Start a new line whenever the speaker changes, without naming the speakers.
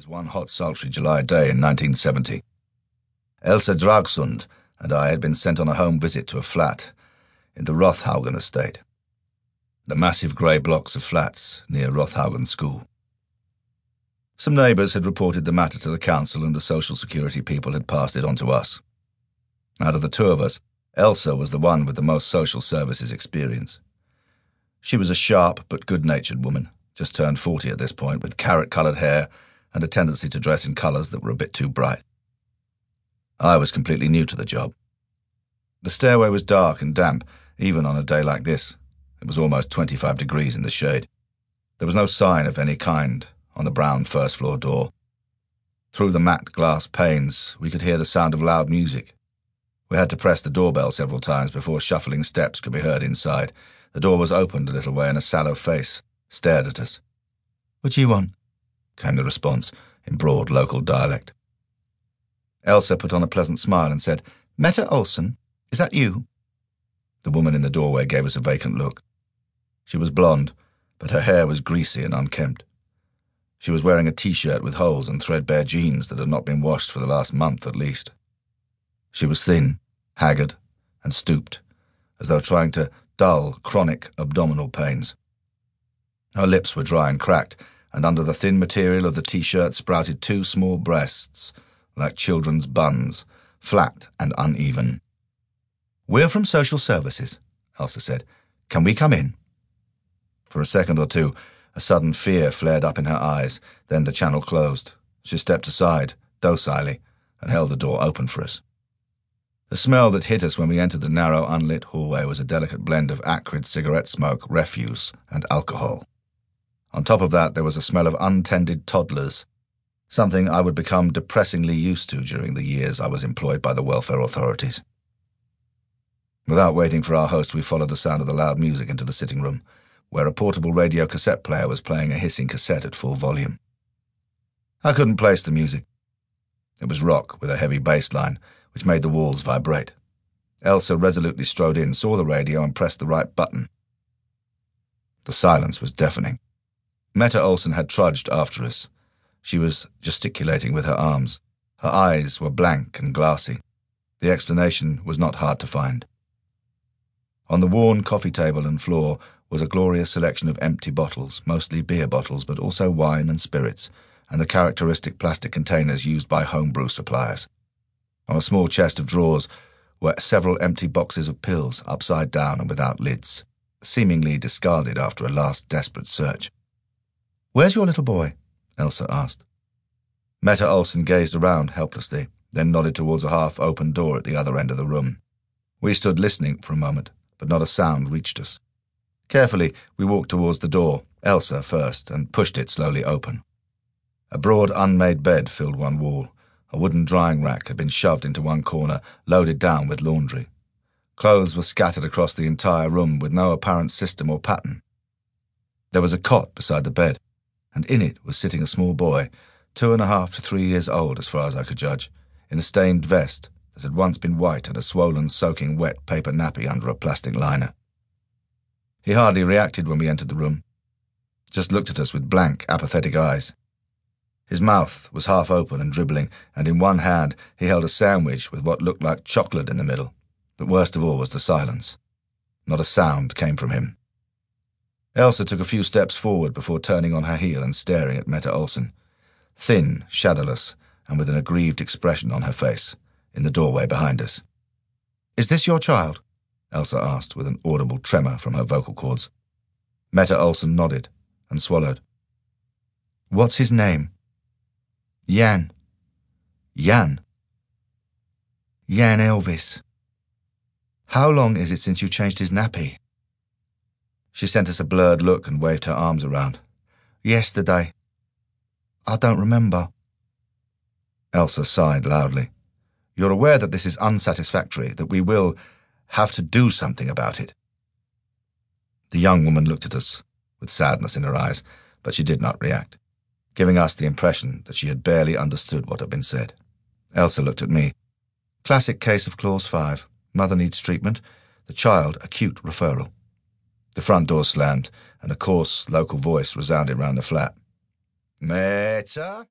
was one hot, sultry July day in 1970. Elsa Dragsund and I had been sent on a home visit to a flat in the Rothaugen estate, the massive grey blocks of flats near Rothaugen School. Some neighbours had reported the matter to the council, and the social security people had passed it on to us. Out of the two of us, Elsa was the one with the most social services experience. She was a sharp but good natured woman, just turned 40 at this point, with carrot coloured hair and a tendency to dress in colours that were a bit too bright. I was completely new to the job. The stairway was dark and damp, even on a day like this. It was almost 25 degrees in the shade. There was no sign of any kind on the brown first floor door. Through the matte glass panes, we could hear the sound of loud music. We had to press the doorbell several times before shuffling steps could be heard inside. The door was opened a little way and a sallow face stared at us. What do you want? Came the response in broad local dialect. Elsa put on a pleasant smile and said, Meta Olsen, is that you? The woman in the doorway gave us a vacant look. She was blonde, but her hair was greasy and unkempt. She was wearing a t shirt with holes and threadbare jeans that had not been washed for the last month at least. She was thin, haggard, and stooped, as though trying to dull chronic abdominal pains. Her lips were dry and cracked, and under the thin material of the t shirt sprouted two small breasts, like children's buns, flat and uneven. We're from social services, Elsa said. Can we come in? For a second or two, a sudden fear flared up in her eyes, then the channel closed. She stepped aside, docilely, and held the door open for us. The smell that hit us when we entered the narrow, unlit hallway was a delicate blend of acrid cigarette smoke, refuse, and alcohol. On top of that, there was a smell of untended toddlers, something I would become depressingly used to during the years I was employed by the welfare authorities. Without waiting for our host, we followed the sound of the loud music into the sitting room, where a portable radio cassette player was playing a hissing cassette at full volume. I couldn't place the music. It was rock with a heavy bass line, which made the walls vibrate. Elsa resolutely strode in, saw the radio, and pressed the right button. The silence was deafening. Meta Olsen had trudged after us. She was gesticulating with her arms. Her eyes were blank and glassy. The explanation was not hard to find. On the worn coffee table and floor was a glorious selection of empty bottles, mostly beer bottles, but also wine and spirits, and the characteristic plastic containers used by homebrew suppliers. On a small chest of drawers were several empty boxes of pills, upside down and without lids, seemingly discarded after a last desperate search. Where's your little boy? Elsa asked. Meta Olsen gazed around helplessly, then nodded towards a half open door at the other end of the room. We stood listening for a moment, but not a sound reached us. Carefully, we walked towards the door, Elsa first, and pushed it slowly open. A broad, unmade bed filled one wall. A wooden drying rack had been shoved into one corner, loaded down with laundry. Clothes were scattered across the entire room with no apparent system or pattern. There was a cot beside the bed and in it was sitting a small boy, two and a half to three years old as far as I could judge, in a stained vest that had once been white and a swollen, soaking wet paper nappy under a plastic liner. He hardly reacted when we entered the room, just looked at us with blank, apathetic eyes. His mouth was half open and dribbling, and in one hand he held a sandwich with what looked like chocolate in the middle. But worst of all was the silence. Not a sound came from him. Elsa took a few steps forward before turning on her heel and staring at Meta Olsen, thin, shadowless, and with an aggrieved expression on her face, in the doorway behind us. Is this your child? Elsa asked with an audible tremor from her vocal cords. Meta Olsen nodded and swallowed. What's his name? Jan. Jan. Jan Elvis. How long is it since you changed his nappy? She sent us a blurred look and waved her arms around. Yesterday. I don't remember. Elsa sighed loudly. You're aware that this is unsatisfactory, that we will have to do something about it. The young woman looked at us with sadness in her eyes, but she did not react, giving us the impression that she had barely understood what had been said. Elsa looked at me. Classic case of Clause 5. Mother needs treatment. The child, acute referral. The front door slammed, and a coarse local voice resounded round the flat. Meta?